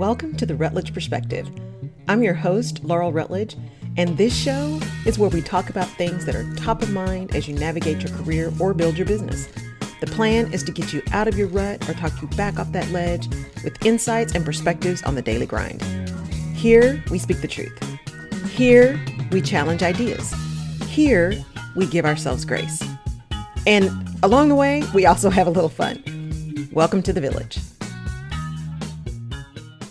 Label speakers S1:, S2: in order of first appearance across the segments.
S1: Welcome to the Rutledge Perspective. I'm your host, Laurel Rutledge, and this show is where we talk about things that are top of mind as you navigate your career or build your business. The plan is to get you out of your rut or talk you back off that ledge with insights and perspectives on the daily grind. Here, we speak the truth. Here, we challenge ideas. Here, we give ourselves grace. And along the way, we also have a little fun. Welcome to the village.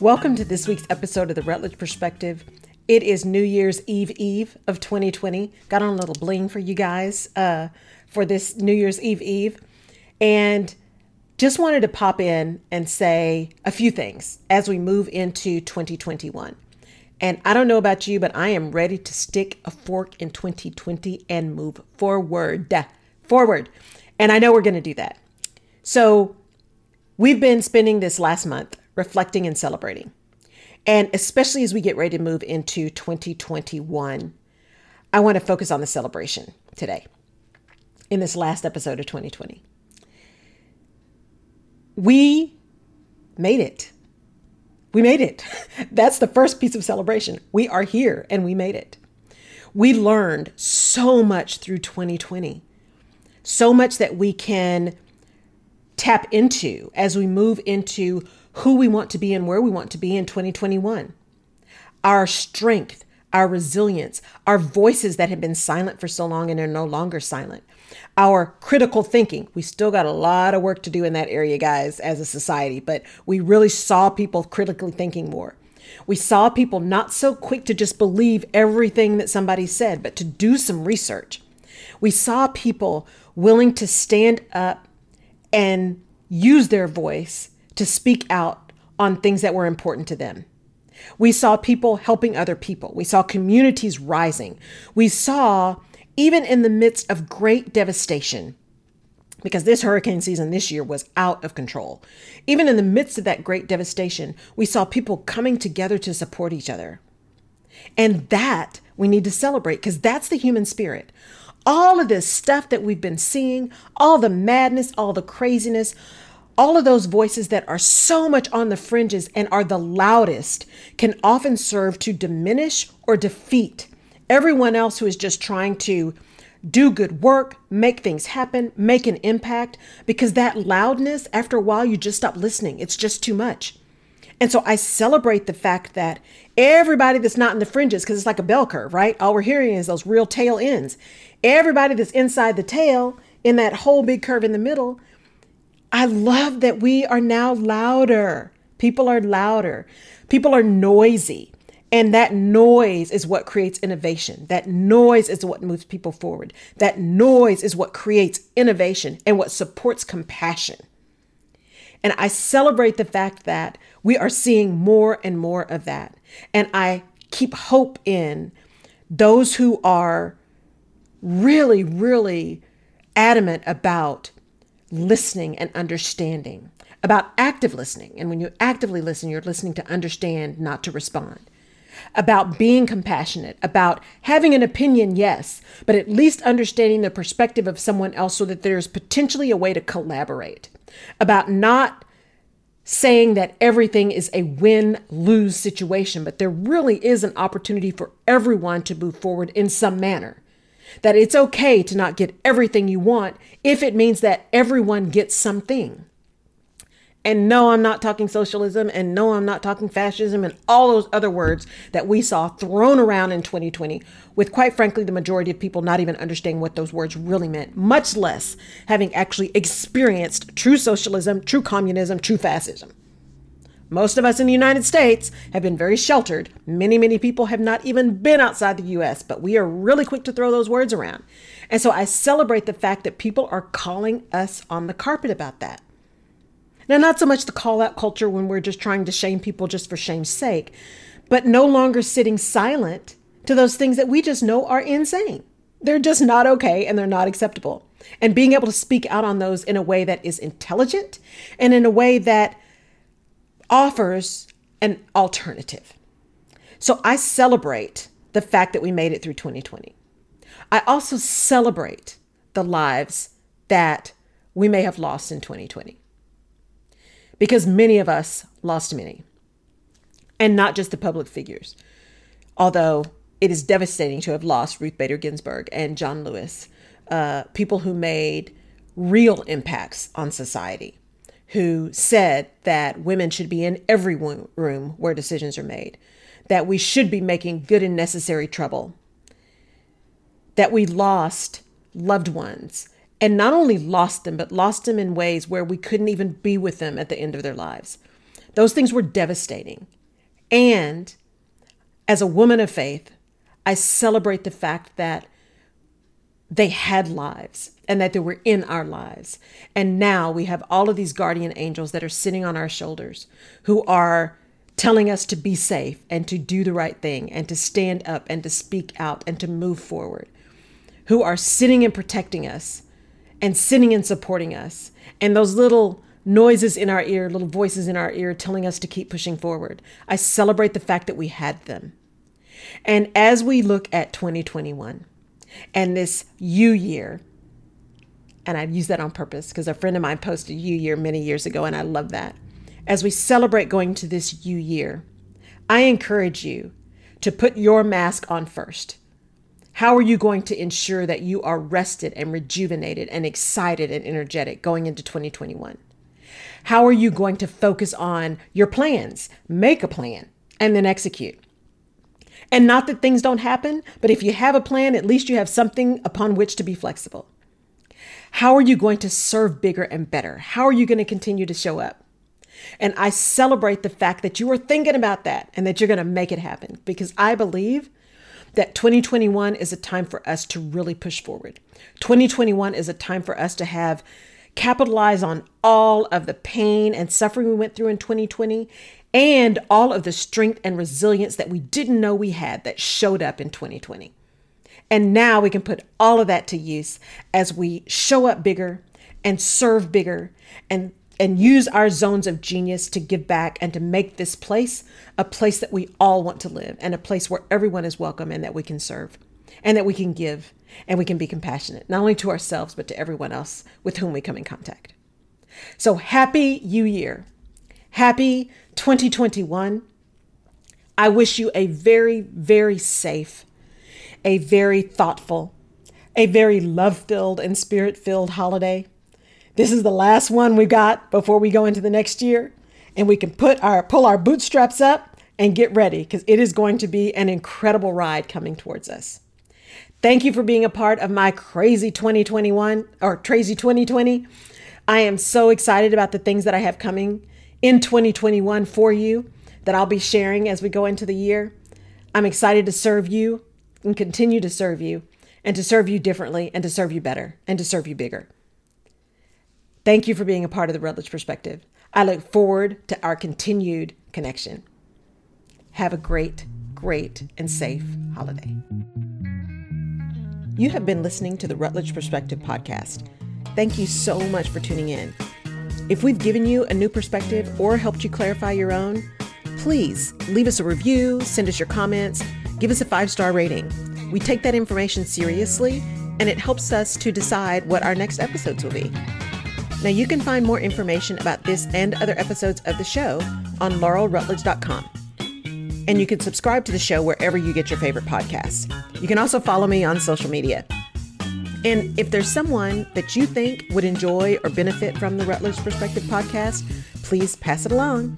S1: Welcome to this week's episode of the Rutledge Perspective. It is New Year's Eve Eve of 2020. Got on a little bling for you guys uh, for this New Year's Eve Eve. And just wanted to pop in and say a few things as we move into 2021. And I don't know about you, but I am ready to stick a fork in 2020 and move forward. Forward. And I know we're going to do that. So, we've been spending this last month reflecting and celebrating. And especially as we get ready to move into 2021, I want to focus on the celebration today in this last episode of 2020. We made it. We made it. That's the first piece of celebration. We are here and we made it. We learned so much through 2020, so much that we can tap into as we move into who we want to be and where we want to be in 2021. Our strength, our resilience, our voices that have been silent for so long and are no longer silent, our critical thinking. We still got a lot of work to do in that area, guys, as a society, but we really saw people critically thinking more. We saw people not so quick to just believe everything that somebody said, but to do some research. We saw people willing to stand up and use their voice to speak out on things that were important to them. We saw people helping other people. We saw communities rising. We saw, even in the midst of great devastation, because this hurricane season this year was out of control. Even in the midst of that great devastation, we saw people coming together to support each other. And that we need to celebrate because that's the human spirit. All of this stuff that we've been seeing, all the madness, all the craziness, all of those voices that are so much on the fringes and are the loudest can often serve to diminish or defeat everyone else who is just trying to do good work, make things happen, make an impact, because that loudness, after a while, you just stop listening. It's just too much. And so I celebrate the fact that everybody that's not in the fringes, because it's like a bell curve, right? All we're hearing is those real tail ends. Everybody that's inside the tail in that whole big curve in the middle I love that we are now louder. People are louder. People are noisy. And that noise is what creates innovation. That noise is what moves people forward. That noise is what creates innovation and what supports compassion. And I celebrate the fact that we are seeing more and more of that. And I keep hope in those who are really, really adamant about listening and understanding, about active listening. And when you actively listen, you're listening to understand, not to respond. About being compassionate, about having an opinion, yes, but at least understanding the perspective of someone else so that there's potentially a way to collaborate. About not saying that everything is a win lose situation, but there really is an opportunity for everyone to move forward in some manner that it's okay to not get everything you want if it means that everyone gets something. And no, I'm not talking socialism, and no, I'm not talking fascism, and all those other words that we saw thrown around in 2020, with quite frankly, the majority of people not even understanding what those words really meant, much less having actually experienced true socialism, true communism, true fascism. Most of us in the United States have been very sheltered. Many, many people have not even been outside the US, but we are really quick to throw those words around. And so I celebrate the fact that people are calling us on the carpet about that. Now, not so much the call out culture when we're just trying to shame people just for shame's sake, but no longer sitting silent to those things that we just know are insane. They're just not okay and they're not acceptable. And being able to speak out on those in a way that is intelligent and in a way that offers an alternative. So I celebrate the fact that we made it through 2020. I also celebrate the lives that we may have lost in 2020 because many of us lost many. and not just the public figures. Although it is devastating to have lost Ruth Bader Ginsburg and John Lewis, uh, people who made real impacts on society, who said that women should be in every room where decisions are made, that we should be making good and necessary trouble, that we lost loved ones and not only lost them, but lost them in ways where we couldn't even be with them at the end of their lives. Those things were devastating. And as a woman of faith, I celebrate the fact that they had lives and that they were in our lives. And now we have all of these guardian angels that are sitting on our shoulders who are telling us to be safe and to do the right thing and to stand up and to speak out and to move forward, who are sitting and protecting us and sitting and supporting us. And those little noises in our ear, little voices in our ear telling us to keep pushing forward. I celebrate the fact that we had them. And as we look at 2021 and this U year, and I use that on purpose because a friend of mine posted U year many years ago, and I love that. As we celebrate going to this U year, I encourage you to put your mask on first. How are you going to ensure that you are rested and rejuvenated and excited and energetic going into 2021? How are you going to focus on your plans? Make a plan and then execute. And not that things don't happen, but if you have a plan, at least you have something upon which to be flexible. How are you going to serve bigger and better? How are you going to continue to show up? And I celebrate the fact that you are thinking about that and that you're going to make it happen because I believe that 2021 is a time for us to really push forward. 2021 is a time for us to have capitalize on all of the pain and suffering we went through in 2020 and all of the strength and resilience that we didn't know we had that showed up in 2020. And now we can put all of that to use as we show up bigger and serve bigger and and use our zones of genius to give back and to make this place a place that we all want to live and a place where everyone is welcome and that we can serve and that we can give and we can be compassionate, not only to ourselves, but to everyone else with whom we come in contact. So happy New Year. Happy 2021. I wish you a very, very safe, a very thoughtful, a very love filled and spirit filled holiday. This is the last one we got before we go into the next year, and we can put our pull our bootstraps up and get ready because it is going to be an incredible ride coming towards us. Thank you for being a part of my crazy 2021 or crazy 2020. I am so excited about the things that I have coming in 2021 for you that I'll be sharing as we go into the year. I'm excited to serve you and continue to serve you and to serve you differently and to serve you better and to serve you bigger. Thank you for being a part of the Rutledge Perspective. I look forward to our continued connection. Have a great, great, and safe holiday. You have been listening to the Rutledge Perspective podcast. Thank you so much for tuning in. If we've given you a new perspective or helped you clarify your own, please leave us a review, send us your comments, give us a five star rating. We take that information seriously and it helps us to decide what our next episodes will be. Now, you can find more information about this and other episodes of the show on laurelrutledge.com and you can subscribe to the show wherever you get your favorite podcasts. You can also follow me on social media. And if there's someone that you think would enjoy or benefit from the Rutledge Perspective podcast, please pass it along.